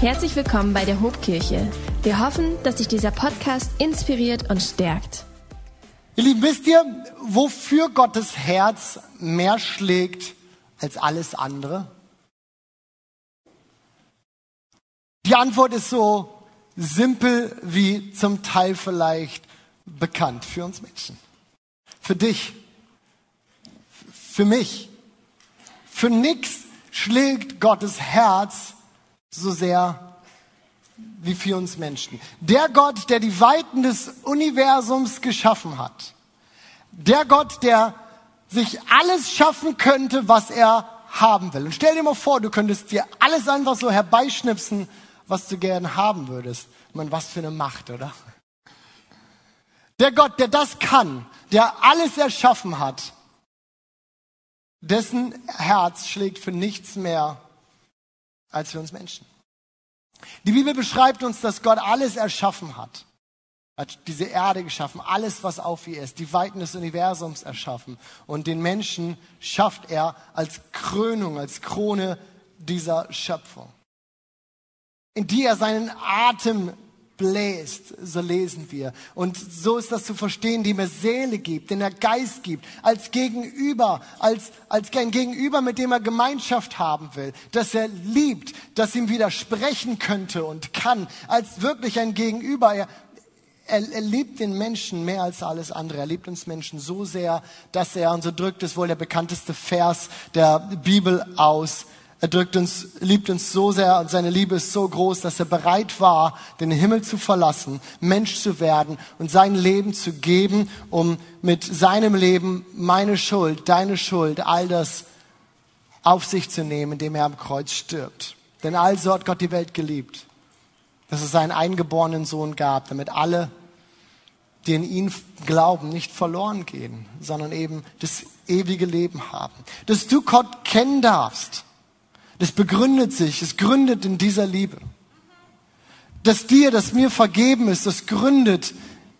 Herzlich willkommen bei der Hobkirche. Wir hoffen, dass dich dieser Podcast inspiriert und stärkt. Ihr Lieben, wisst ihr, wofür Gottes Herz mehr schlägt als alles andere? Die Antwort ist so simpel wie zum Teil vielleicht bekannt für uns Menschen. Für dich, für mich, für nichts schlägt Gottes Herz so sehr wie für uns Menschen. Der Gott, der die Weiten des Universums geschaffen hat. Der Gott, der sich alles schaffen könnte, was er haben will. Und stell dir mal vor, du könntest dir alles einfach so herbeischnipsen, was du gern haben würdest. Man, was für eine Macht, oder? Der Gott, der das kann, der alles erschaffen hat, dessen Herz schlägt für nichts mehr als für uns Menschen. Die Bibel beschreibt uns, dass Gott alles erschaffen hat. Hat diese Erde geschaffen, alles, was auf ihr ist, die Weiten des Universums erschaffen. Und den Menschen schafft er als Krönung, als Krone dieser Schöpfung, in die er seinen Atem bläst, so lesen wir. Und so ist das zu verstehen, dem er Seele gibt, den er Geist gibt, als Gegenüber, als, als ein Gegenüber, mit dem er Gemeinschaft haben will, dass er liebt, dass ihm widersprechen könnte und kann, als wirklich ein Gegenüber. Er, er, er liebt den Menschen mehr als alles andere. Er liebt uns Menschen so sehr, dass er, und so drückt es wohl der bekannteste Vers der Bibel aus, er drückt uns, liebt uns so sehr und seine Liebe ist so groß, dass er bereit war, den Himmel zu verlassen, Mensch zu werden und sein Leben zu geben, um mit seinem Leben meine Schuld, deine Schuld, all das auf sich zu nehmen, indem er am Kreuz stirbt. Denn also hat Gott die Welt geliebt, dass es seinen eingeborenen Sohn gab, damit alle, die in ihn glauben, nicht verloren gehen, sondern eben das ewige Leben haben. Dass du Gott kennen darfst das begründet sich, es gründet in dieser Liebe. Dass dir, dass mir vergeben ist, das gründet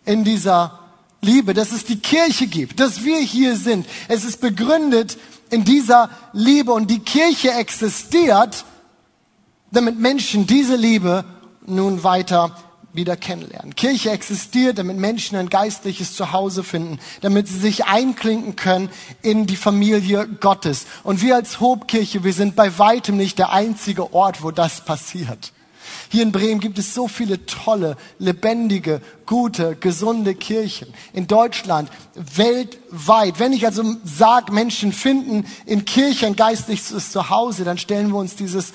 in dieser Liebe, dass es die Kirche gibt, dass wir hier sind. Es ist begründet in dieser Liebe und die Kirche existiert, damit Menschen diese Liebe nun weiter wieder kennenlernen. Kirche existiert, damit Menschen ein geistliches Zuhause finden, damit sie sich einklinken können in die Familie Gottes. Und wir als Hobkirche, wir sind bei weitem nicht der einzige Ort, wo das passiert. Hier in Bremen gibt es so viele tolle, lebendige, gute, gesunde Kirchen. In Deutschland, weltweit. Wenn ich also sage, Menschen finden in Kirche ein geistliches Zuhause, dann stellen wir uns dieses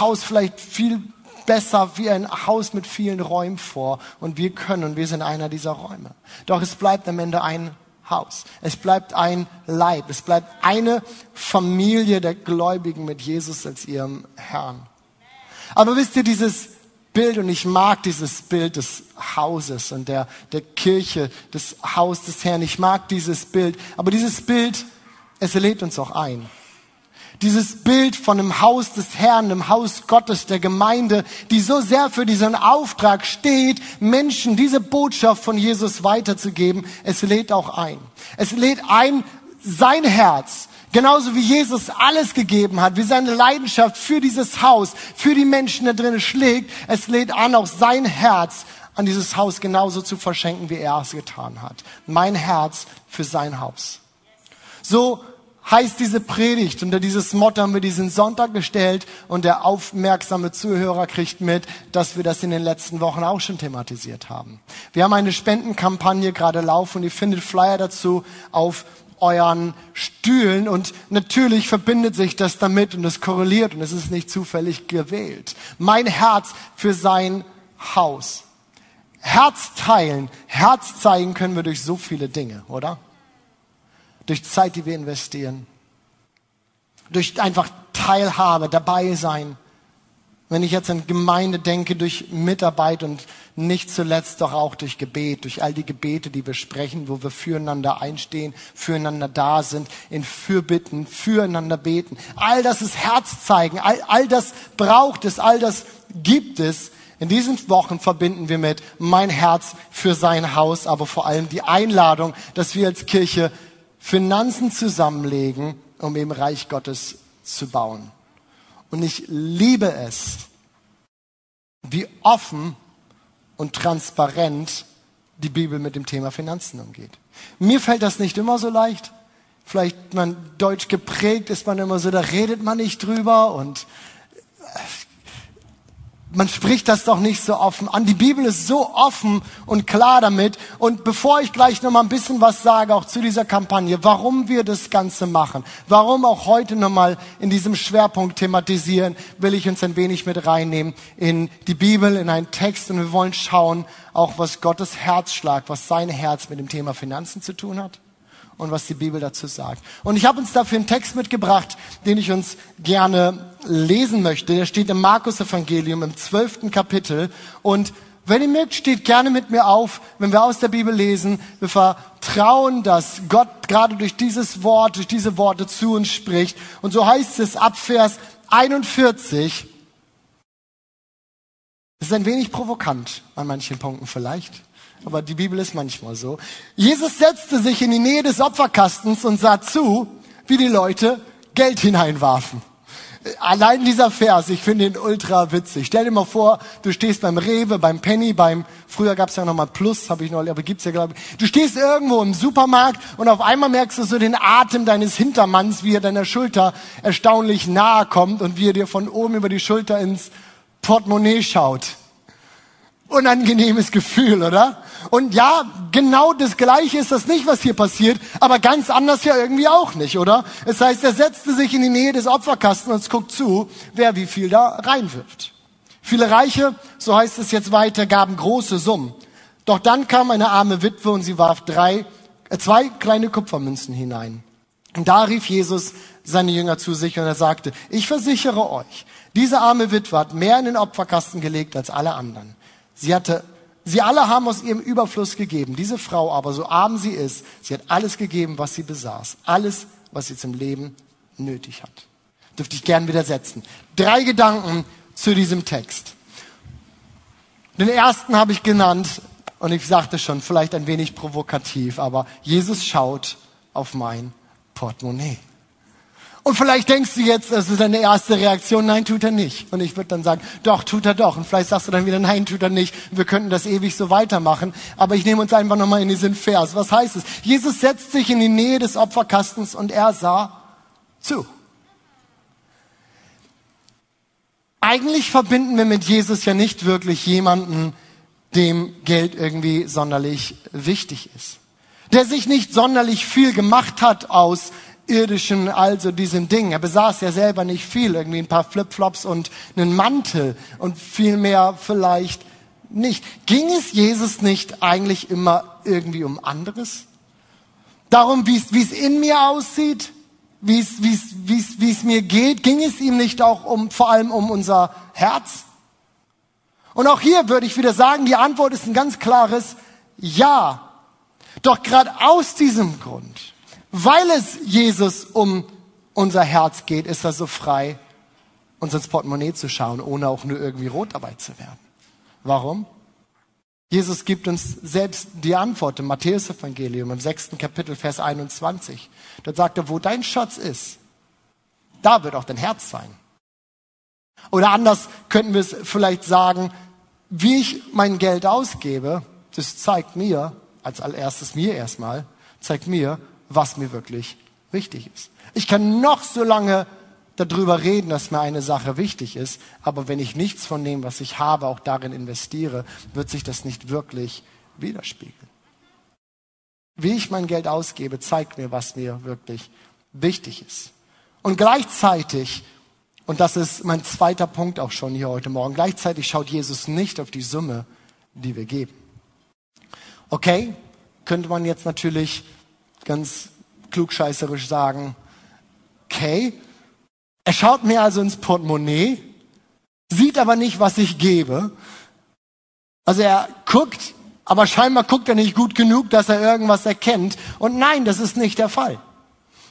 Haus vielleicht viel besser wie ein Haus mit vielen Räumen vor und wir können und wir sind einer dieser Räume. Doch es bleibt am Ende ein Haus. Es bleibt ein Leib. Es bleibt eine Familie der Gläubigen mit Jesus als ihrem Herrn. Aber wisst ihr, dieses Bild, und ich mag dieses Bild des Hauses und der, der Kirche, des Haus des Herrn. Ich mag dieses Bild. Aber dieses Bild, es lädt uns auch ein dieses Bild von einem Haus des Herrn, einem Haus Gottes, der Gemeinde, die so sehr für diesen Auftrag steht, Menschen diese Botschaft von Jesus weiterzugeben, es lädt auch ein. Es lädt ein, sein Herz, genauso wie Jesus alles gegeben hat, wie seine Leidenschaft für dieses Haus, für die Menschen da drinnen schlägt, es lädt an, auch sein Herz an dieses Haus genauso zu verschenken, wie er es getan hat. Mein Herz für sein Haus. So heißt diese Predigt. Unter dieses Motto haben wir diesen Sonntag gestellt und der aufmerksame Zuhörer kriegt mit, dass wir das in den letzten Wochen auch schon thematisiert haben. Wir haben eine Spendenkampagne gerade laufen und ihr findet Flyer dazu auf euren Stühlen und natürlich verbindet sich das damit und es korreliert und es ist nicht zufällig gewählt. Mein Herz für sein Haus. Herz teilen, Herz zeigen können wir durch so viele Dinge, oder? Durch Zeit, die wir investieren, durch einfach Teilhabe, dabei sein. Wenn ich jetzt an Gemeinde denke, durch Mitarbeit und nicht zuletzt doch auch durch Gebet, durch all die Gebete, die wir sprechen, wo wir füreinander einstehen, füreinander da sind, in Fürbitten, füreinander beten. All das ist Herz zeigen, all, all das braucht es, all das gibt es. In diesen Wochen verbinden wir mit mein Herz für sein Haus, aber vor allem die Einladung, dass wir als Kirche Finanzen zusammenlegen, um im Reich Gottes zu bauen. Und ich liebe es, wie offen und transparent die Bibel mit dem Thema Finanzen umgeht. Mir fällt das nicht immer so leicht. Vielleicht man deutsch geprägt ist man immer so, da redet man nicht drüber und man spricht das doch nicht so offen an. Die Bibel ist so offen und klar damit. Und bevor ich gleich noch mal ein bisschen was sage, auch zu dieser Kampagne, warum wir das Ganze machen, warum auch heute noch mal in diesem Schwerpunkt thematisieren, will ich uns ein wenig mit reinnehmen in die Bibel, in einen Text. Und wir wollen schauen, auch was Gottes Herzschlag, was sein Herz mit dem Thema Finanzen zu tun hat und was die Bibel dazu sagt. Und ich habe uns dafür einen Text mitgebracht, den ich uns gerne lesen möchte. Der steht im Markus Evangelium im zwölften Kapitel. Und wenn ihr mögt, steht gerne mit mir auf, wenn wir aus der Bibel lesen. Wir vertrauen, dass Gott gerade durch dieses Wort, durch diese Worte zu uns spricht. Und so heißt es ab Vers 41. Das ist ein wenig provokant an manchen Punkten vielleicht aber die Bibel ist manchmal so. Jesus setzte sich in die Nähe des Opferkastens und sah zu, wie die Leute Geld hineinwarfen. Allein dieser Vers, ich finde ihn ultra witzig. Stell dir mal vor, du stehst beim Rewe, beim Penny, beim früher gab's ja noch mal Plus, habe ich noch, aber gibt's ja glaube ich. Du stehst irgendwo im Supermarkt und auf einmal merkst du so den Atem deines Hintermanns, wie er deiner Schulter erstaunlich nahe kommt und wie er dir von oben über die Schulter ins Portemonnaie schaut. Unangenehmes Gefühl, oder? Und ja, genau das Gleiche ist das nicht, was hier passiert, aber ganz anders ja irgendwie auch nicht, oder? Es heißt, er setzte sich in die Nähe des Opferkastens und guckt zu, wer wie viel da reinwirft. Viele Reiche, so heißt es jetzt weiter, gaben große Summen. Doch dann kam eine arme Witwe und sie warf drei, äh, zwei kleine Kupfermünzen hinein. Und da rief Jesus seine Jünger zu sich und er sagte, ich versichere euch, diese arme Witwe hat mehr in den Opferkasten gelegt als alle anderen. Sie hatte Sie alle haben aus ihrem Überfluss gegeben. Diese Frau aber, so arm sie ist, sie hat alles gegeben, was sie besaß. Alles, was sie zum Leben nötig hat. Dürfte ich gern widersetzen. Drei Gedanken zu diesem Text. Den ersten habe ich genannt, und ich sagte schon, vielleicht ein wenig provokativ, aber Jesus schaut auf mein Portemonnaie. Und vielleicht denkst du jetzt, das ist deine erste Reaktion, nein, tut er nicht. Und ich würde dann sagen, doch, tut er doch. Und vielleicht sagst du dann wieder, nein, tut er nicht. Wir könnten das ewig so weitermachen. Aber ich nehme uns einfach nochmal in diesen Vers. Was heißt es? Jesus setzt sich in die Nähe des Opferkastens und er sah zu. Eigentlich verbinden wir mit Jesus ja nicht wirklich jemanden, dem Geld irgendwie sonderlich wichtig ist. Der sich nicht sonderlich viel gemacht hat aus irdischen, also diesen Dingen. Er besaß ja selber nicht viel, irgendwie ein paar Flipflops und einen Mantel und viel mehr vielleicht nicht. Ging es Jesus nicht eigentlich immer irgendwie um anderes? Darum, wie es in mir aussieht, wie es mir geht, ging es ihm nicht auch um vor allem um unser Herz? Und auch hier würde ich wieder sagen, die Antwort ist ein ganz klares Ja. Doch gerade aus diesem Grund weil es Jesus um unser Herz geht, ist er so frei, uns ins Portemonnaie zu schauen, ohne auch nur irgendwie rot dabei zu werden. Warum? Jesus gibt uns selbst die Antwort im Matthäus-Evangelium im sechsten Kapitel, Vers 21. Dort sagt er, wo dein Schatz ist, da wird auch dein Herz sein. Oder anders könnten wir es vielleicht sagen, wie ich mein Geld ausgebe, das zeigt mir, als allererstes mir erstmal, zeigt mir, was mir wirklich wichtig ist. Ich kann noch so lange darüber reden, dass mir eine Sache wichtig ist, aber wenn ich nichts von dem, was ich habe, auch darin investiere, wird sich das nicht wirklich widerspiegeln. Wie ich mein Geld ausgebe, zeigt mir, was mir wirklich wichtig ist. Und gleichzeitig, und das ist mein zweiter Punkt auch schon hier heute Morgen, gleichzeitig schaut Jesus nicht auf die Summe, die wir geben. Okay, könnte man jetzt natürlich ganz klugscheißerisch sagen, okay, er schaut mir also ins Portemonnaie, sieht aber nicht, was ich gebe. Also er guckt, aber scheinbar guckt er nicht gut genug, dass er irgendwas erkennt. Und nein, das ist nicht der Fall.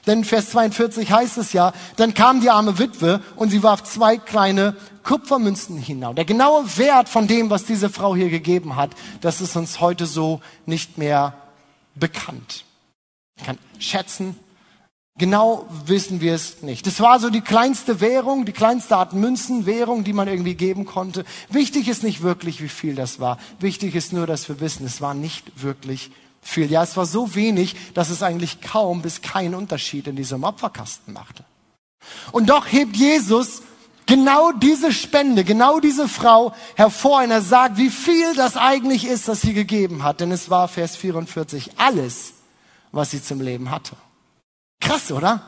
Denn Vers 42 heißt es ja, dann kam die arme Witwe und sie warf zwei kleine Kupfermünzen hinaus. Der genaue Wert von dem, was diese Frau hier gegeben hat, das ist uns heute so nicht mehr bekannt. Ich kann schätzen, Genau wissen wir es nicht. Das war so die kleinste Währung, die kleinste Art Münzenwährung, die man irgendwie geben konnte. Wichtig ist nicht wirklich, wie viel das war. Wichtig ist nur, dass wir wissen, es war nicht wirklich viel. Ja, es war so wenig, dass es eigentlich kaum bis keinen Unterschied in diesem Opferkasten machte. Und doch hebt Jesus genau diese Spende, genau diese Frau hervor und er sagt, wie viel das eigentlich ist, das sie gegeben hat. Denn es war Vers 44 alles, was sie zum Leben hatte. Krass, oder?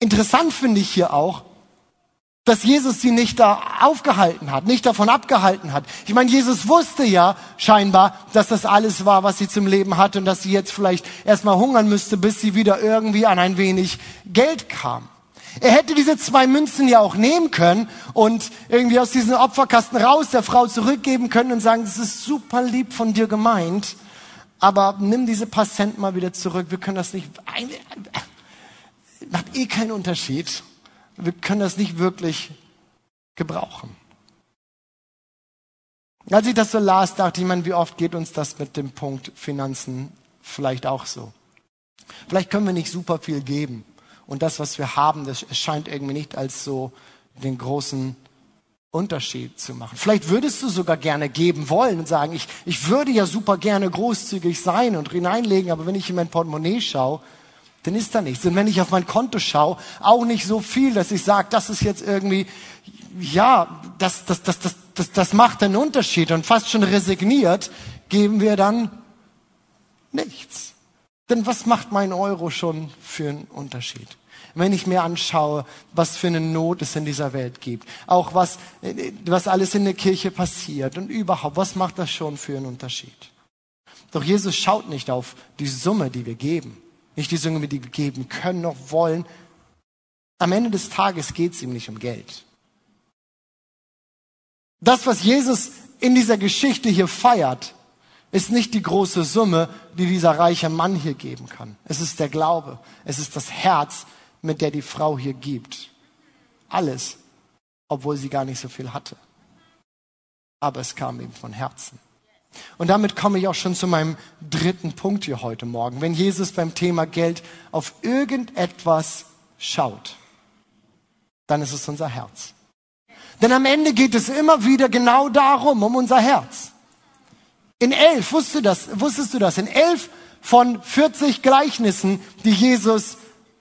Interessant finde ich hier auch, dass Jesus sie nicht da aufgehalten hat, nicht davon abgehalten hat. Ich meine, Jesus wusste ja scheinbar, dass das alles war, was sie zum Leben hatte und dass sie jetzt vielleicht erstmal hungern müsste, bis sie wieder irgendwie an ein wenig Geld kam. Er hätte diese zwei Münzen ja auch nehmen können und irgendwie aus diesem Opferkasten raus der Frau zurückgeben können und sagen, das ist super lieb von dir gemeint, aber nimm diese paar Cent mal wieder zurück. Wir können das nicht, macht eh keinen Unterschied. Wir können das nicht wirklich gebrauchen. Als ich das so las, dachte ich, man, wie oft geht uns das mit dem Punkt Finanzen vielleicht auch so? Vielleicht können wir nicht super viel geben. Und das, was wir haben, das scheint irgendwie nicht als so den großen Unterschied zu machen. Vielleicht würdest du sogar gerne geben wollen und sagen, ich, ich würde ja super gerne großzügig sein und hineinlegen, aber wenn ich in mein Portemonnaie schaue, dann ist da nichts. Und wenn ich auf mein Konto schaue, auch nicht so viel, dass ich sage, das ist jetzt irgendwie, ja, das, das, das, das, das, das macht einen Unterschied. Und fast schon resigniert geben wir dann nichts. Denn was macht mein Euro schon für einen Unterschied? Wenn ich mir anschaue, was für eine Not es in dieser Welt gibt, auch was, was alles in der Kirche passiert und überhaupt, was macht das schon für einen Unterschied? Doch Jesus schaut nicht auf die Summe, die wir geben, nicht die Summe, die wir geben können, noch wollen. Am Ende des Tages geht es ihm nicht um Geld. Das, was Jesus in dieser Geschichte hier feiert, ist nicht die große Summe, die dieser reiche Mann hier geben kann. Es ist der Glaube. Es ist das Herz, mit der die Frau hier gibt. Alles, obwohl sie gar nicht so viel hatte. Aber es kam ihm von Herzen. Und damit komme ich auch schon zu meinem dritten Punkt hier heute Morgen. Wenn Jesus beim Thema Geld auf irgendetwas schaut, dann ist es unser Herz. Denn am Ende geht es immer wieder genau darum, um unser Herz. In elf, wusstest du das, wusstest du das? In elf von 40 Gleichnissen, die Jesus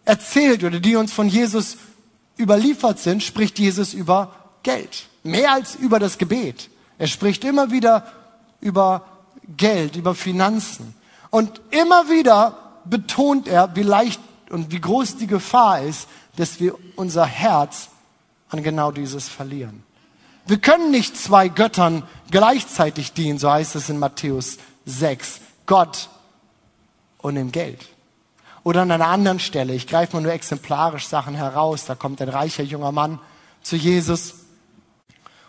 erzählt oder die uns von Jesus überliefert sind, spricht Jesus über Geld. Mehr als über das Gebet. Er spricht immer wieder über Geld, über Finanzen. Und immer wieder betont er, wie leicht und wie groß die Gefahr ist, dass wir unser Herz an genau dieses verlieren. Wir können nicht zwei Göttern gleichzeitig dienen, so heißt es in Matthäus 6. Gott und dem Geld. Oder an einer anderen Stelle, ich greife mal nur exemplarisch Sachen heraus, da kommt ein reicher junger Mann zu Jesus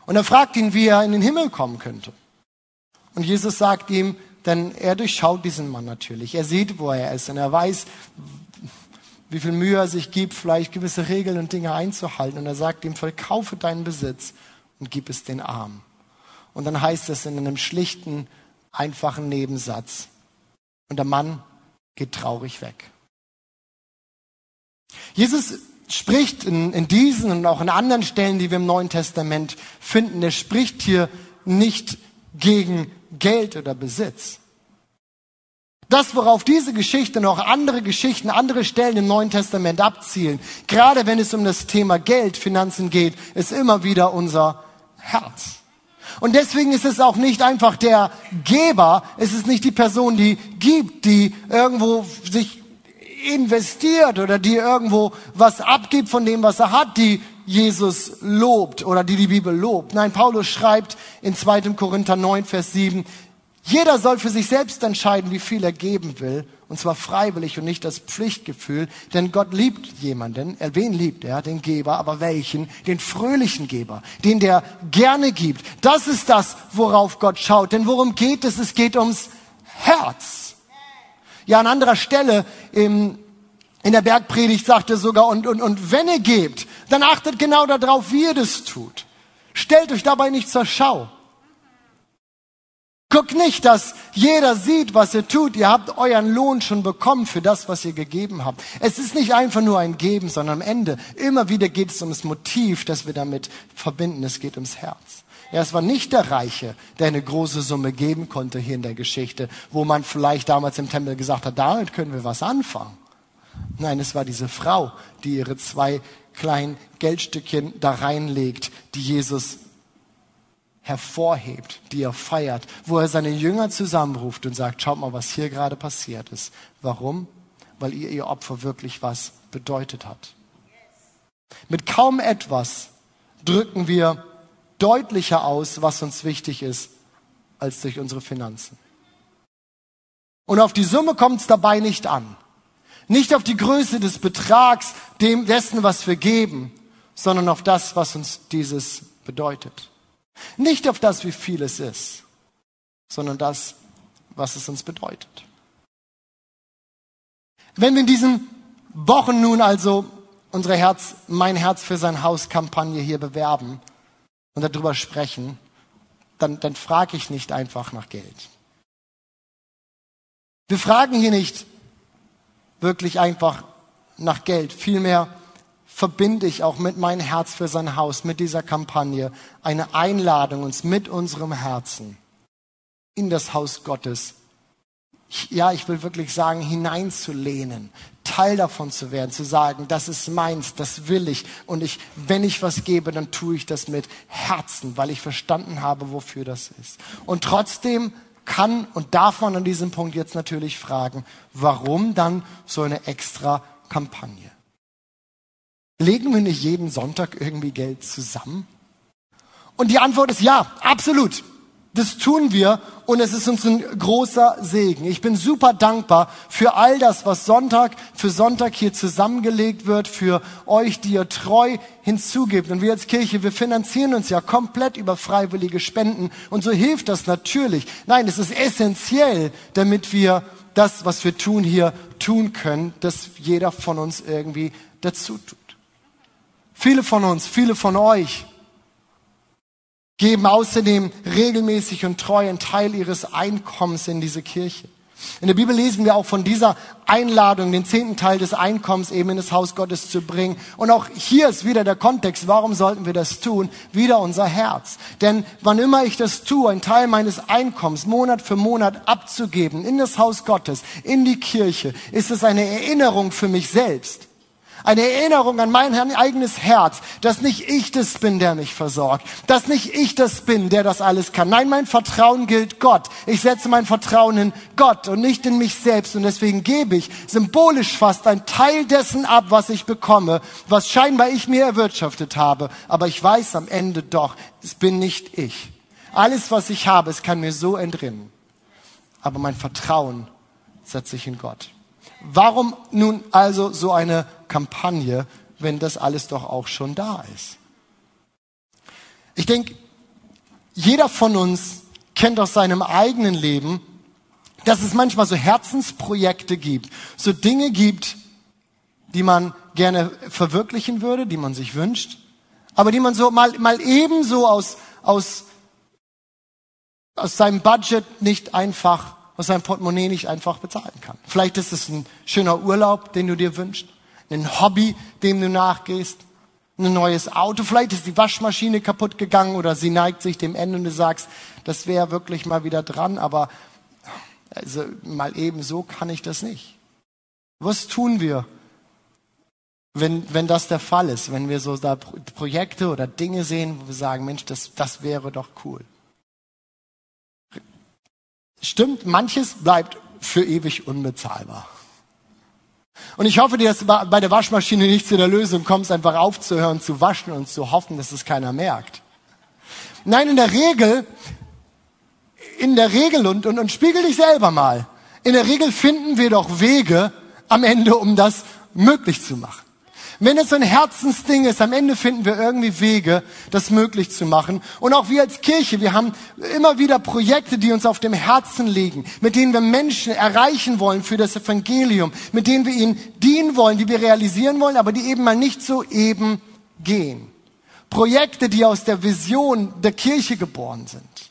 und er fragt ihn, wie er in den Himmel kommen könnte. Und Jesus sagt ihm, denn er durchschaut diesen Mann natürlich. Er sieht, wo er ist und er weiß, wie viel Mühe er sich gibt, vielleicht gewisse Regeln und Dinge einzuhalten. Und er sagt ihm, verkaufe deinen Besitz und gib es den Armen. Und dann heißt es in einem schlichten, einfachen Nebensatz. Und der Mann geht traurig weg. Jesus spricht in, in diesen und auch in anderen Stellen, die wir im Neuen Testament finden, er spricht hier nicht gegen Geld oder Besitz. Das, worauf diese Geschichte und auch andere Geschichten, andere Stellen im Neuen Testament abzielen, gerade wenn es um das Thema Geld, Finanzen geht, ist immer wieder unser Herz. Und deswegen ist es auch nicht einfach der Geber, es ist nicht die Person, die gibt, die irgendwo sich investiert oder die irgendwo was abgibt von dem, was er hat, die Jesus lobt oder die die Bibel lobt. Nein, Paulus schreibt in 2. Korinther 9, Vers 7, jeder soll für sich selbst entscheiden, wie viel er geben will, und zwar freiwillig und nicht das Pflichtgefühl, denn Gott liebt jemanden, wen liebt er? Den Geber, aber welchen? Den fröhlichen Geber, den der gerne gibt. Das ist das, worauf Gott schaut. Denn worum geht es? Es geht ums Herz. Ja, an anderer Stelle im, in der Bergpredigt sagt er sogar, und, und, und wenn ihr gebt, dann achtet genau darauf, wie ihr das tut. Stellt euch dabei nicht zur Schau. Guckt nicht, dass jeder sieht, was ihr tut. Ihr habt euren Lohn schon bekommen für das, was ihr gegeben habt. Es ist nicht einfach nur ein Geben, sondern am Ende, immer wieder geht es ums Motiv, das wir damit verbinden. Es geht ums Herz. Ja, es war nicht der Reiche, der eine große Summe geben konnte hier in der Geschichte, wo man vielleicht damals im Tempel gesagt hat, damit können wir was anfangen. Nein, es war diese Frau, die ihre zwei kleinen Geldstückchen da reinlegt, die Jesus hervorhebt, die er feiert, wo er seine Jünger zusammenruft und sagt, schaut mal, was hier gerade passiert ist. Warum? Weil ihr ihr Opfer wirklich was bedeutet hat. Mit kaum etwas drücken wir deutlicher aus, was uns wichtig ist, als durch unsere Finanzen. Und auf die Summe kommt es dabei nicht an. Nicht auf die Größe des Betrags, dem, dessen, was wir geben, sondern auf das, was uns dieses bedeutet. Nicht auf das, wie viel es ist, sondern das, was es uns bedeutet. Wenn wir in diesen Wochen nun also unsere Herz, mein Herz für sein Haus Kampagne hier bewerben und darüber sprechen, dann, dann frage ich nicht einfach nach Geld. Wir fragen hier nicht wirklich einfach nach Geld. Vielmehr verbinde ich auch mit meinem Herz für sein Haus, mit dieser Kampagne, eine Einladung, uns mit unserem Herzen in das Haus Gottes, ja, ich will wirklich sagen, hineinzulehnen, Teil davon zu werden, zu sagen, das ist meins, das will ich und ich, wenn ich was gebe, dann tue ich das mit Herzen, weil ich verstanden habe, wofür das ist. Und trotzdem kann und darf man an diesem Punkt jetzt natürlich fragen, warum dann so eine extra Kampagne? Legen wir nicht jeden Sonntag irgendwie Geld zusammen? Und die Antwort ist ja, absolut. Das tun wir und es ist uns ein großer Segen. Ich bin super dankbar für all das, was Sonntag für Sonntag hier zusammengelegt wird, für euch, die ihr treu hinzugibt. Und wir als Kirche, wir finanzieren uns ja komplett über freiwillige Spenden und so hilft das natürlich. Nein, es ist essentiell, damit wir das, was wir tun hier, tun können, dass jeder von uns irgendwie dazu tut. Viele von uns, viele von euch geben außerdem regelmäßig und treu einen Teil ihres Einkommens in diese Kirche. In der Bibel lesen wir auch von dieser Einladung, den zehnten Teil des Einkommens eben in das Haus Gottes zu bringen. Und auch hier ist wieder der Kontext, warum sollten wir das tun? Wieder unser Herz. Denn wann immer ich das tue, einen Teil meines Einkommens Monat für Monat abzugeben in das Haus Gottes, in die Kirche, ist es eine Erinnerung für mich selbst eine Erinnerung an mein eigenes Herz, dass nicht ich das bin, der mich versorgt, dass nicht ich das bin, der das alles kann. Nein, mein Vertrauen gilt Gott. Ich setze mein Vertrauen in Gott und nicht in mich selbst. Und deswegen gebe ich symbolisch fast ein Teil dessen ab, was ich bekomme, was scheinbar ich mir erwirtschaftet habe. Aber ich weiß am Ende doch, es bin nicht ich. Alles, was ich habe, es kann mir so entrinnen. Aber mein Vertrauen setze ich in Gott. Warum nun also so eine Kampagne, wenn das alles doch auch schon da ist? Ich denke, jeder von uns kennt aus seinem eigenen Leben, dass es manchmal so Herzensprojekte gibt, so Dinge gibt, die man gerne verwirklichen würde, die man sich wünscht, aber die man so mal, mal ebenso aus, aus, aus seinem Budget nicht einfach aus seinem Portemonnaie nicht einfach bezahlen kann. Vielleicht ist es ein schöner Urlaub, den du dir wünschst, ein Hobby, dem du nachgehst, ein neues Auto, vielleicht ist die Waschmaschine kaputt gegangen oder sie neigt sich dem Ende und du sagst, das wäre wirklich mal wieder dran, aber also mal eben so kann ich das nicht. Was tun wir, wenn, wenn das der Fall ist, wenn wir so da Projekte oder Dinge sehen, wo wir sagen, Mensch, das, das wäre doch cool. Stimmt, manches bleibt für ewig unbezahlbar. Und ich hoffe dir, dass du bei der Waschmaschine nicht zu der Lösung kommst, einfach aufzuhören zu waschen und zu hoffen, dass es keiner merkt. Nein, in der Regel, in der Regel, und, und, und spiegel dich selber mal, in der Regel finden wir doch Wege am Ende, um das möglich zu machen. Wenn es so ein Herzensding ist, am Ende finden wir irgendwie Wege, das möglich zu machen. Und auch wir als Kirche, wir haben immer wieder Projekte, die uns auf dem Herzen liegen, mit denen wir Menschen erreichen wollen für das Evangelium, mit denen wir ihnen dienen wollen, die wir realisieren wollen, aber die eben mal nicht so eben gehen. Projekte, die aus der Vision der Kirche geboren sind.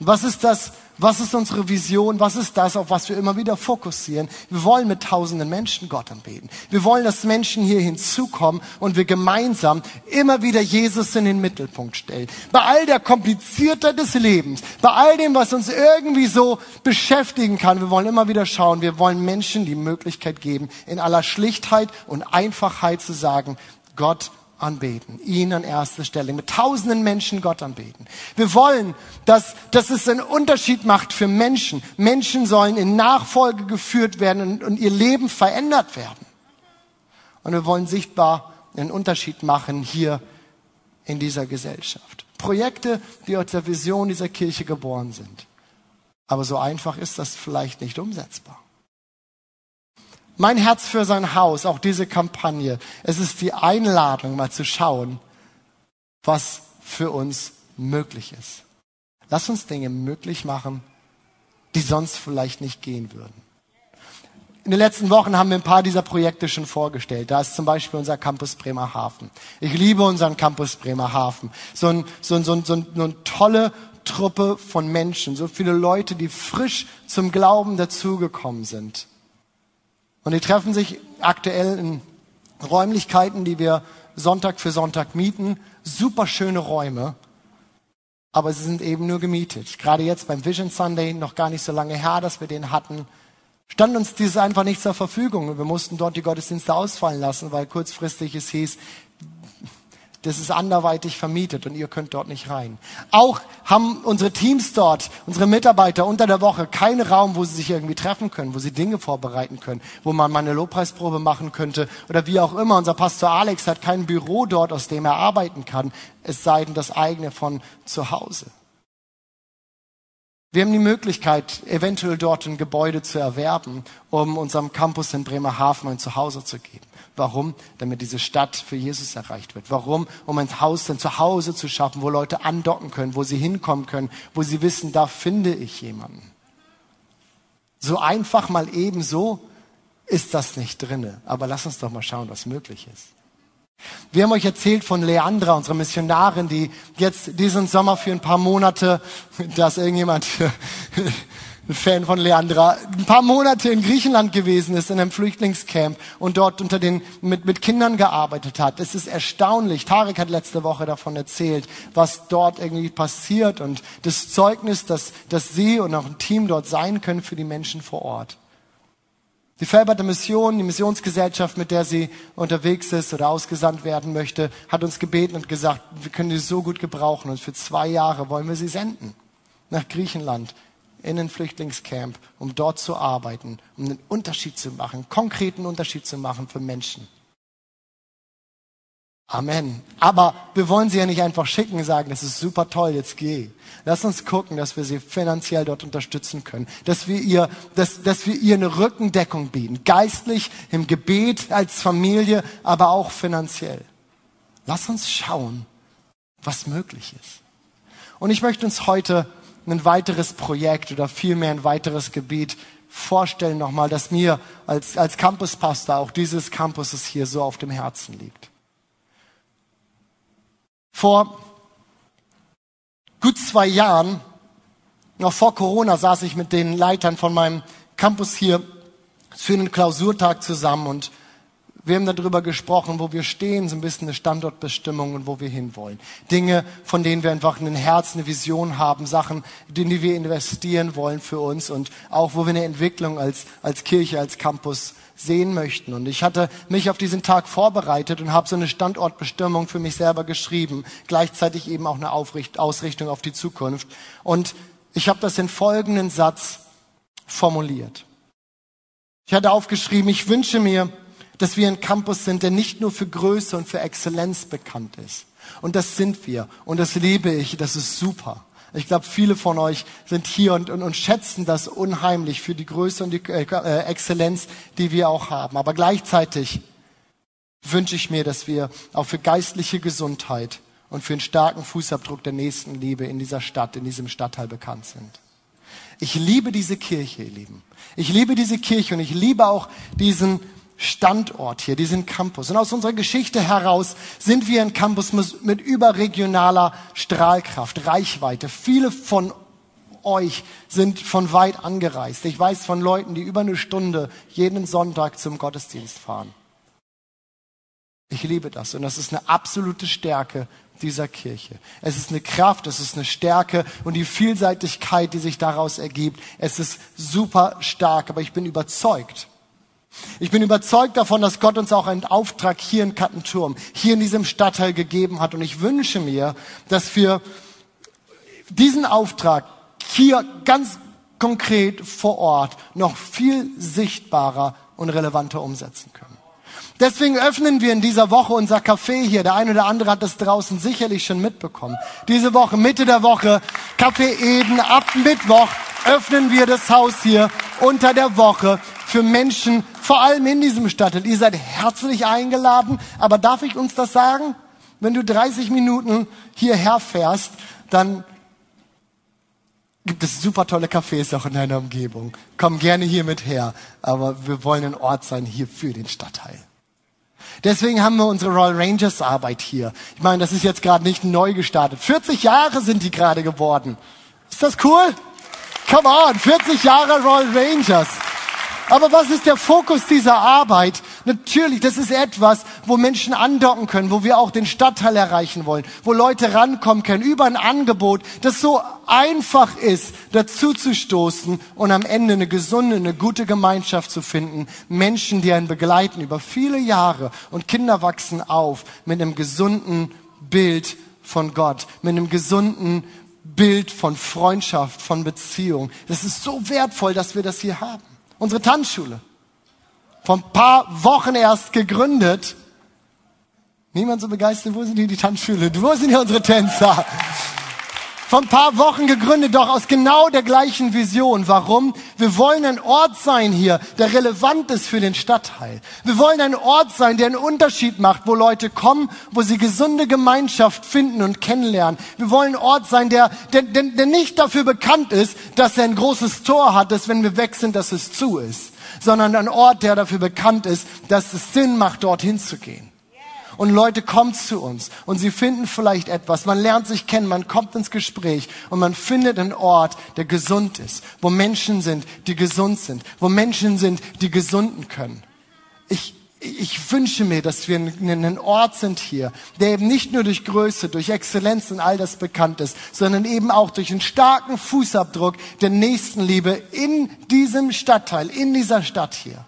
Was ist das? Was ist unsere Vision? Was ist das, auf was wir immer wieder fokussieren? Wir wollen mit tausenden Menschen Gott anbeten. Wir wollen, dass Menschen hier hinzukommen und wir gemeinsam immer wieder Jesus in den Mittelpunkt stellen. Bei all der Kompliziertheit des Lebens, bei all dem, was uns irgendwie so beschäftigen kann, wir wollen immer wieder schauen, wir wollen Menschen die Möglichkeit geben, in aller Schlichtheit und Einfachheit zu sagen, Gott anbeten, ihn an erster Stelle, mit tausenden Menschen Gott anbeten. Wir wollen, dass, dass es einen Unterschied macht für Menschen. Menschen sollen in Nachfolge geführt werden und, und ihr Leben verändert werden. Und wir wollen sichtbar einen Unterschied machen hier in dieser Gesellschaft. Projekte, die aus der Vision dieser Kirche geboren sind. Aber so einfach ist das vielleicht nicht umsetzbar. Mein Herz für sein Haus, auch diese Kampagne, es ist die Einladung, mal zu schauen, was für uns möglich ist. Lass uns Dinge möglich machen, die sonst vielleicht nicht gehen würden. In den letzten Wochen haben wir ein paar dieser Projekte schon vorgestellt. Da ist zum Beispiel unser Campus Bremerhaven. Ich liebe unseren Campus Bremerhaven. So, ein, so, ein, so, ein, so eine tolle Truppe von Menschen, so viele Leute, die frisch zum Glauben dazugekommen sind. Und die treffen sich aktuell in Räumlichkeiten, die wir Sonntag für Sonntag mieten. Super schöne Räume. Aber sie sind eben nur gemietet. Gerade jetzt beim Vision Sunday, noch gar nicht so lange her, dass wir den hatten, stand uns dieses einfach nicht zur Verfügung. Wir mussten dort die Gottesdienste ausfallen lassen, weil kurzfristig es hieß, das ist anderweitig vermietet und ihr könnt dort nicht rein. Auch haben unsere Teams dort, unsere Mitarbeiter unter der Woche keinen Raum, wo sie sich irgendwie treffen können, wo sie Dinge vorbereiten können, wo man mal eine Lobpreisprobe machen könnte oder wie auch immer. Unser Pastor Alex hat kein Büro dort, aus dem er arbeiten kann, es sei denn das eigene von zu Hause. Wir haben die Möglichkeit, eventuell dort ein Gebäude zu erwerben, um unserem Campus in Bremerhaven ein Zuhause zu geben. Warum? Damit diese Stadt für Jesus erreicht wird. Warum? Um ein Haus, ein Zuhause zu schaffen, wo Leute andocken können, wo sie hinkommen können, wo sie wissen, da finde ich jemanden. So einfach mal ebenso ist das nicht drinne. Aber lass uns doch mal schauen, was möglich ist. Wir haben euch erzählt von Leandra, unserer Missionarin, die jetzt diesen Sommer für ein paar Monate, dass irgendjemand ein Fan von Leandra, ein paar Monate in Griechenland gewesen ist, in einem Flüchtlingscamp und dort unter den, mit, mit Kindern gearbeitet hat. Es ist erstaunlich. Tarek hat letzte Woche davon erzählt, was dort irgendwie passiert und das Zeugnis, dass, dass sie und auch ein Team dort sein können für die Menschen vor Ort. Die Felberter Mission, die Missionsgesellschaft, mit der sie unterwegs ist oder ausgesandt werden möchte, hat uns gebeten und gesagt, wir können sie so gut gebrauchen und für zwei Jahre wollen wir sie senden nach Griechenland in ein Flüchtlingscamp, um dort zu arbeiten, um einen Unterschied zu machen, konkreten Unterschied zu machen für Menschen. Amen. Aber wir wollen sie ja nicht einfach schicken, sagen, das ist super toll, jetzt geh. Lass uns gucken, dass wir sie finanziell dort unterstützen können, dass wir ihr, dass, dass wir ihr eine Rückendeckung bieten, geistlich, im Gebet, als Familie, aber auch finanziell. Lass uns schauen, was möglich ist. Und ich möchte uns heute ein weiteres Projekt oder vielmehr ein weiteres Gebiet vorstellen nochmal, dass mir als, als Campuspastor auch dieses Campuses hier so auf dem Herzen liegt. Vor gut zwei Jahren, noch vor Corona, saß ich mit den Leitern von meinem Campus hier für einen Klausurtag zusammen und wir haben darüber gesprochen, wo wir stehen, so ein bisschen eine Standortbestimmung und wo wir hinwollen. Dinge, von denen wir einfach ein Herz, eine Vision haben, Sachen, in die wir investieren wollen für uns und auch, wo wir eine Entwicklung als, als Kirche, als Campus sehen möchten. Und ich hatte mich auf diesen Tag vorbereitet und habe so eine Standortbestimmung für mich selber geschrieben, gleichzeitig eben auch eine Aufricht, Ausrichtung auf die Zukunft. Und ich habe das in folgenden Satz formuliert. Ich hatte aufgeschrieben, ich wünsche mir, dass wir ein Campus sind, der nicht nur für Größe und für Exzellenz bekannt ist. Und das sind wir. Und das liebe ich. Das ist super. Ich glaube, viele von euch sind hier und, und, und schätzen das unheimlich für die Größe und die äh, äh Exzellenz, die wir auch haben. Aber gleichzeitig wünsche ich mir, dass wir auch für geistliche Gesundheit und für einen starken Fußabdruck der Nächstenliebe in dieser Stadt, in diesem Stadtteil bekannt sind. Ich liebe diese Kirche, ihr Lieben. Ich liebe diese Kirche und ich liebe auch diesen Standort hier, diesen Campus. Und aus unserer Geschichte heraus sind wir ein Campus mit überregionaler Strahlkraft, Reichweite. Viele von euch sind von weit angereist. Ich weiß von Leuten, die über eine Stunde jeden Sonntag zum Gottesdienst fahren. Ich liebe das und das ist eine absolute Stärke dieser Kirche. Es ist eine Kraft, es ist eine Stärke und die Vielseitigkeit, die sich daraus ergibt, es ist super stark, aber ich bin überzeugt. Ich bin überzeugt davon, dass Gott uns auch einen Auftrag hier in Kattenturm, hier in diesem Stadtteil gegeben hat und ich wünsche mir, dass wir diesen Auftrag hier ganz konkret vor Ort noch viel sichtbarer und relevanter umsetzen können. Deswegen öffnen wir in dieser Woche unser Café hier. Der eine oder andere hat das draußen sicherlich schon mitbekommen. Diese Woche, Mitte der Woche, Café Eden, ab Mittwoch öffnen wir das Haus hier unter der Woche für Menschen, vor allem in diesem Stadtteil. Ihr seid herzlich eingeladen. Aber darf ich uns das sagen? Wenn du 30 Minuten hierher fährst, dann gibt es super tolle Cafés auch in deiner Umgebung. Komm gerne hier mit her. Aber wir wollen ein Ort sein hier für den Stadtteil. Deswegen haben wir unsere Royal Rangers Arbeit hier. Ich meine, das ist jetzt gerade nicht neu gestartet. 40 Jahre sind die gerade geworden. Ist das cool? Come on, 40 Jahre Royal Rangers. Aber was ist der Fokus dieser Arbeit? Natürlich, das ist etwas, wo Menschen andocken können, wo wir auch den Stadtteil erreichen wollen, wo Leute rankommen können über ein Angebot, das so einfach ist, dazu zu stoßen und am Ende eine gesunde, eine gute Gemeinschaft zu finden. Menschen, die einen begleiten über viele Jahre und Kinder wachsen auf mit einem gesunden Bild von Gott, mit einem gesunden Bild von Freundschaft, von Beziehung. Das ist so wertvoll, dass wir das hier haben. Unsere Tanzschule. Vor ein paar Wochen erst gegründet. Niemand so begeistert, wo sind hier die Tanzschule? Wo sind hier unsere Tänzer? Vor ein paar Wochen gegründet, doch aus genau der gleichen Vision. Warum? Wir wollen ein Ort sein hier, der relevant ist für den Stadtteil. Wir wollen ein Ort sein, der einen Unterschied macht, wo Leute kommen, wo sie gesunde Gemeinschaft finden und kennenlernen. Wir wollen ein Ort sein, der, der, der, der nicht dafür bekannt ist, dass er ein großes Tor hat, dass wenn wir weg sind, dass es zu ist, sondern ein Ort, der dafür bekannt ist, dass es Sinn macht, dorthin zu gehen und Leute kommen zu uns und sie finden vielleicht etwas. Man lernt sich kennen, man kommt ins Gespräch und man findet einen Ort, der gesund ist, wo Menschen sind, die gesund sind, wo Menschen sind, die gesunden können. Ich, ich wünsche mir, dass wir einen Ort sind hier, der eben nicht nur durch Größe, durch Exzellenz und all das bekannt ist, sondern eben auch durch einen starken Fußabdruck der Nächstenliebe in diesem Stadtteil, in dieser Stadt hier.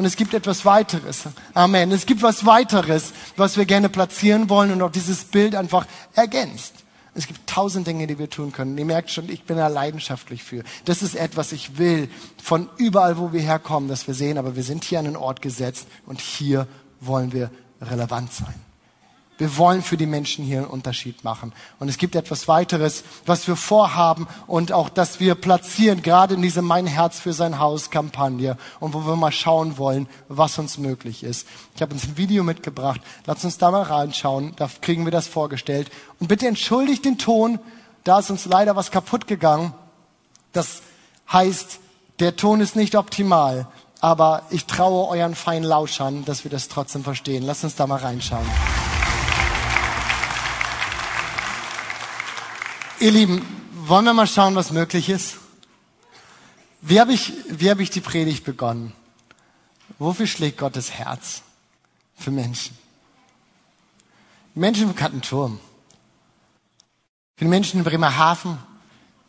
Und es gibt etwas weiteres. Amen. Es gibt was weiteres, was wir gerne platzieren wollen und auch dieses Bild einfach ergänzt. Es gibt tausend Dinge, die wir tun können. Ihr merkt schon, ich bin da leidenschaftlich für. Das ist etwas, ich will von überall, wo wir herkommen, dass wir sehen, aber wir sind hier an einen Ort gesetzt und hier wollen wir relevant sein. Wir wollen für die Menschen hier einen Unterschied machen. Und es gibt etwas weiteres, was wir vorhaben und auch, das wir platzieren, gerade in diese Mein Herz für sein Haus Kampagne und wo wir mal schauen wollen, was uns möglich ist. Ich habe uns ein Video mitgebracht. Lass uns da mal reinschauen. Da kriegen wir das vorgestellt. Und bitte entschuldigt den Ton. Da ist uns leider was kaputt gegangen. Das heißt, der Ton ist nicht optimal. Aber ich traue euren feinen Lauschern, dass wir das trotzdem verstehen. Lass uns da mal reinschauen. Ihr Lieben, wollen wir mal schauen, was möglich ist? Wie habe ich, wie habe ich die Predigt begonnen? Wofür schlägt Gottes Herz? Für Menschen. Menschen im Kattenturm. Für die Menschen in Bremerhaven,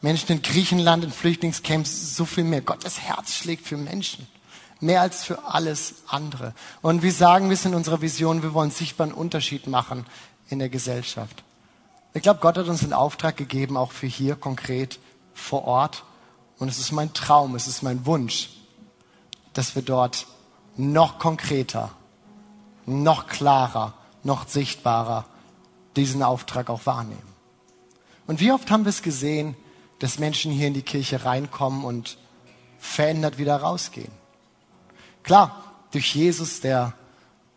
Menschen in Griechenland, in Flüchtlingscamps, so viel mehr. Gottes Herz schlägt für Menschen. Mehr als für alles andere. Und wir sagen wir sind in unserer Vision, wir wollen sichtbaren Unterschied machen in der Gesellschaft. Ich glaube, Gott hat uns einen Auftrag gegeben, auch für hier konkret vor Ort. Und es ist mein Traum, es ist mein Wunsch, dass wir dort noch konkreter, noch klarer, noch sichtbarer diesen Auftrag auch wahrnehmen. Und wie oft haben wir es gesehen, dass Menschen hier in die Kirche reinkommen und verändert wieder rausgehen? Klar, durch Jesus, der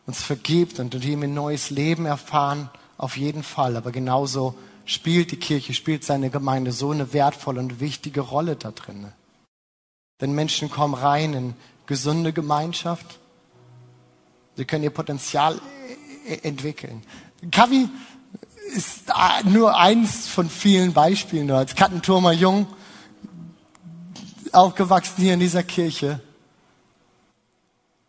uns vergibt und durch ihn ein neues Leben erfahren, auf jeden Fall. Aber genauso spielt die Kirche, spielt seine Gemeinde so eine wertvolle und wichtige Rolle da drin. Denn Menschen kommen rein in gesunde Gemeinschaft. Sie können ihr Potenzial e-, e-, entwickeln. Kavi ist nur eins von vielen Beispielen. Als Kattenturmer Jung aufgewachsen hier in dieser Kirche.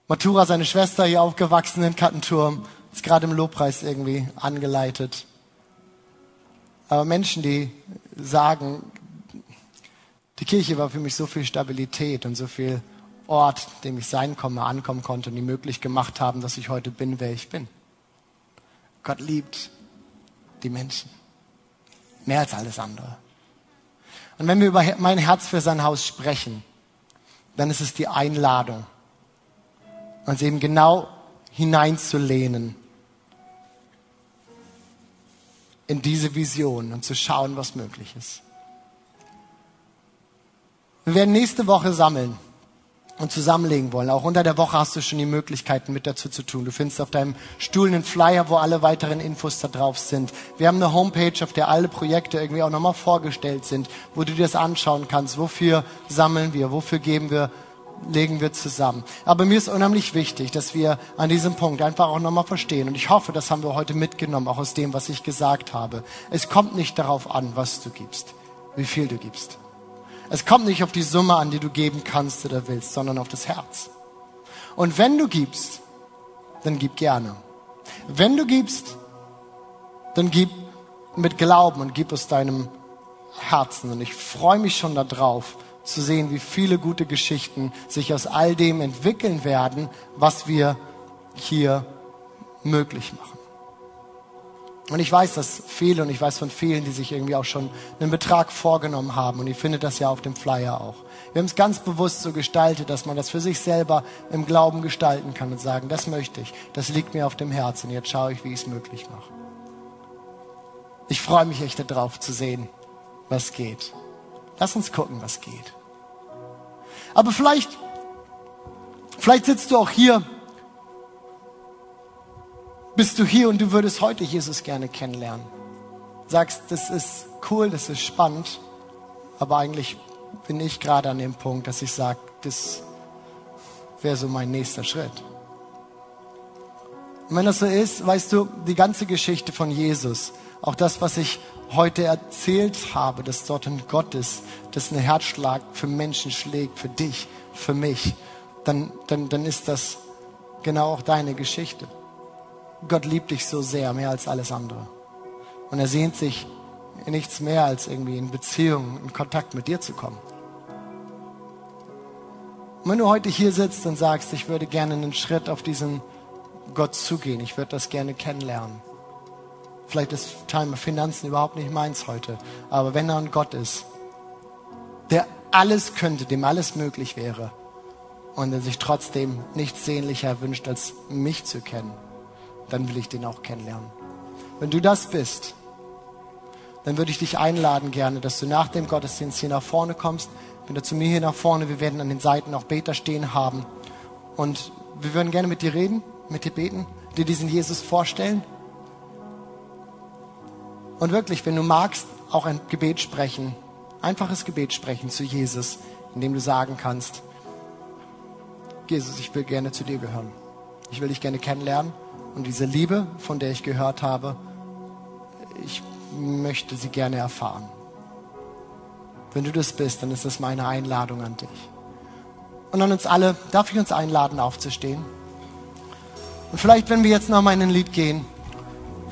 Matura, seine Schwester, hier aufgewachsen in Kattenturm, ist gerade im Lobpreis irgendwie angeleitet. Aber Menschen, die sagen, die Kirche war für mich so viel Stabilität und so viel Ort, dem ich sein komme, ankommen konnte und die möglich gemacht haben, dass ich heute bin, wer ich bin. Gott liebt die Menschen. Mehr als alles andere. Und wenn wir über mein Herz für sein Haus sprechen, dann ist es die Einladung, uns eben genau hineinzulehnen in diese Vision und zu schauen, was möglich ist. Wir werden nächste Woche sammeln und zusammenlegen wollen. Auch unter der Woche hast du schon die Möglichkeiten mit dazu zu tun. Du findest auf deinem Stuhl einen Flyer, wo alle weiteren Infos da drauf sind. Wir haben eine Homepage, auf der alle Projekte irgendwie auch nochmal vorgestellt sind, wo du dir das anschauen kannst. Wofür sammeln wir? Wofür geben wir? Legen wir zusammen. Aber mir ist unheimlich wichtig, dass wir an diesem Punkt einfach auch nochmal verstehen. Und ich hoffe, das haben wir heute mitgenommen, auch aus dem, was ich gesagt habe. Es kommt nicht darauf an, was du gibst, wie viel du gibst. Es kommt nicht auf die Summe an, die du geben kannst oder willst, sondern auf das Herz. Und wenn du gibst, dann gib gerne. Wenn du gibst, dann gib mit Glauben und gib aus deinem Herzen. Und ich freue mich schon darauf, zu sehen, wie viele gute Geschichten sich aus all dem entwickeln werden, was wir hier möglich machen. Und ich weiß, dass viele, und ich weiß von vielen, die sich irgendwie auch schon einen Betrag vorgenommen haben, und ihr findet das ja auf dem Flyer auch. Wir haben es ganz bewusst so gestaltet, dass man das für sich selber im Glauben gestalten kann und sagen, das möchte ich, das liegt mir auf dem Herzen, jetzt schaue ich, wie ich es möglich mache. Ich freue mich echt darauf zu sehen, was geht. Lass uns gucken, was geht. Aber vielleicht, vielleicht sitzt du auch hier bist du hier und du würdest heute Jesus gerne kennenlernen. Sagst, das ist cool, das ist spannend, aber eigentlich bin ich gerade an dem Punkt, dass ich sage, das wäre so mein nächster Schritt. Und wenn das so ist, weißt du, die ganze Geschichte von Jesus, auch das, was ich heute erzählt habe, dass dort ein Gott ist, dass ein Herzschlag für Menschen schlägt, für dich, für mich, dann, dann, dann ist das genau auch deine Geschichte. Gott liebt dich so sehr, mehr als alles andere. Und er sehnt sich nichts mehr, als irgendwie in Beziehung, in Kontakt mit dir zu kommen. Und wenn du heute hier sitzt und sagst, ich würde gerne einen Schritt auf diesen Gott zugehen, ich würde das gerne kennenlernen. Vielleicht ist Thema Finanzen überhaupt nicht meins heute, aber wenn er ein Gott ist, der alles könnte, dem alles möglich wäre und der sich trotzdem nichts sehnlicher wünscht, als mich zu kennen, dann will ich den auch kennenlernen. Wenn du das bist, dann würde ich dich einladen gerne, dass du nach dem Gottesdienst hier nach vorne kommst. Wenn du zu mir hier nach vorne, wir werden an den Seiten auch Beter stehen haben. Und wir würden gerne mit dir reden, mit dir beten, dir diesen Jesus vorstellen. Und wirklich, wenn du magst, auch ein Gebet sprechen, einfaches Gebet sprechen zu Jesus, indem du sagen kannst, Jesus, ich will gerne zu dir gehören. Ich will dich gerne kennenlernen. Und diese Liebe, von der ich gehört habe, ich möchte sie gerne erfahren. Wenn du das bist, dann ist das meine Einladung an dich. Und an uns alle, darf ich uns einladen, aufzustehen? Und vielleicht, wenn wir jetzt noch mal in ein Lied gehen,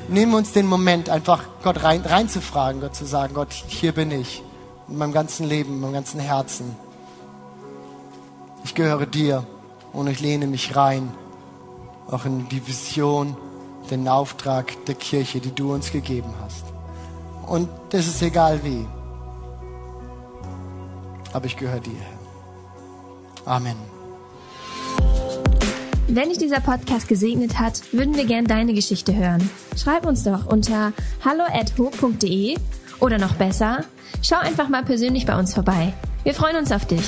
nehmen uns den Moment, einfach Gott rein, reinzufragen, Gott zu sagen, Gott, hier bin ich, in meinem ganzen Leben, in meinem ganzen Herzen. Ich gehöre dir und ich lehne mich rein auch in die Vision, den Auftrag der Kirche, die du uns gegeben hast. Und das ist egal wie. Aber ich gehöre dir. Amen. Wenn dich dieser Podcast gesegnet hat, würden wir gern deine Geschichte hören. Schreib uns doch unter hallo@ho.de oder noch besser, schau einfach mal persönlich bei uns vorbei. Wir freuen uns auf dich.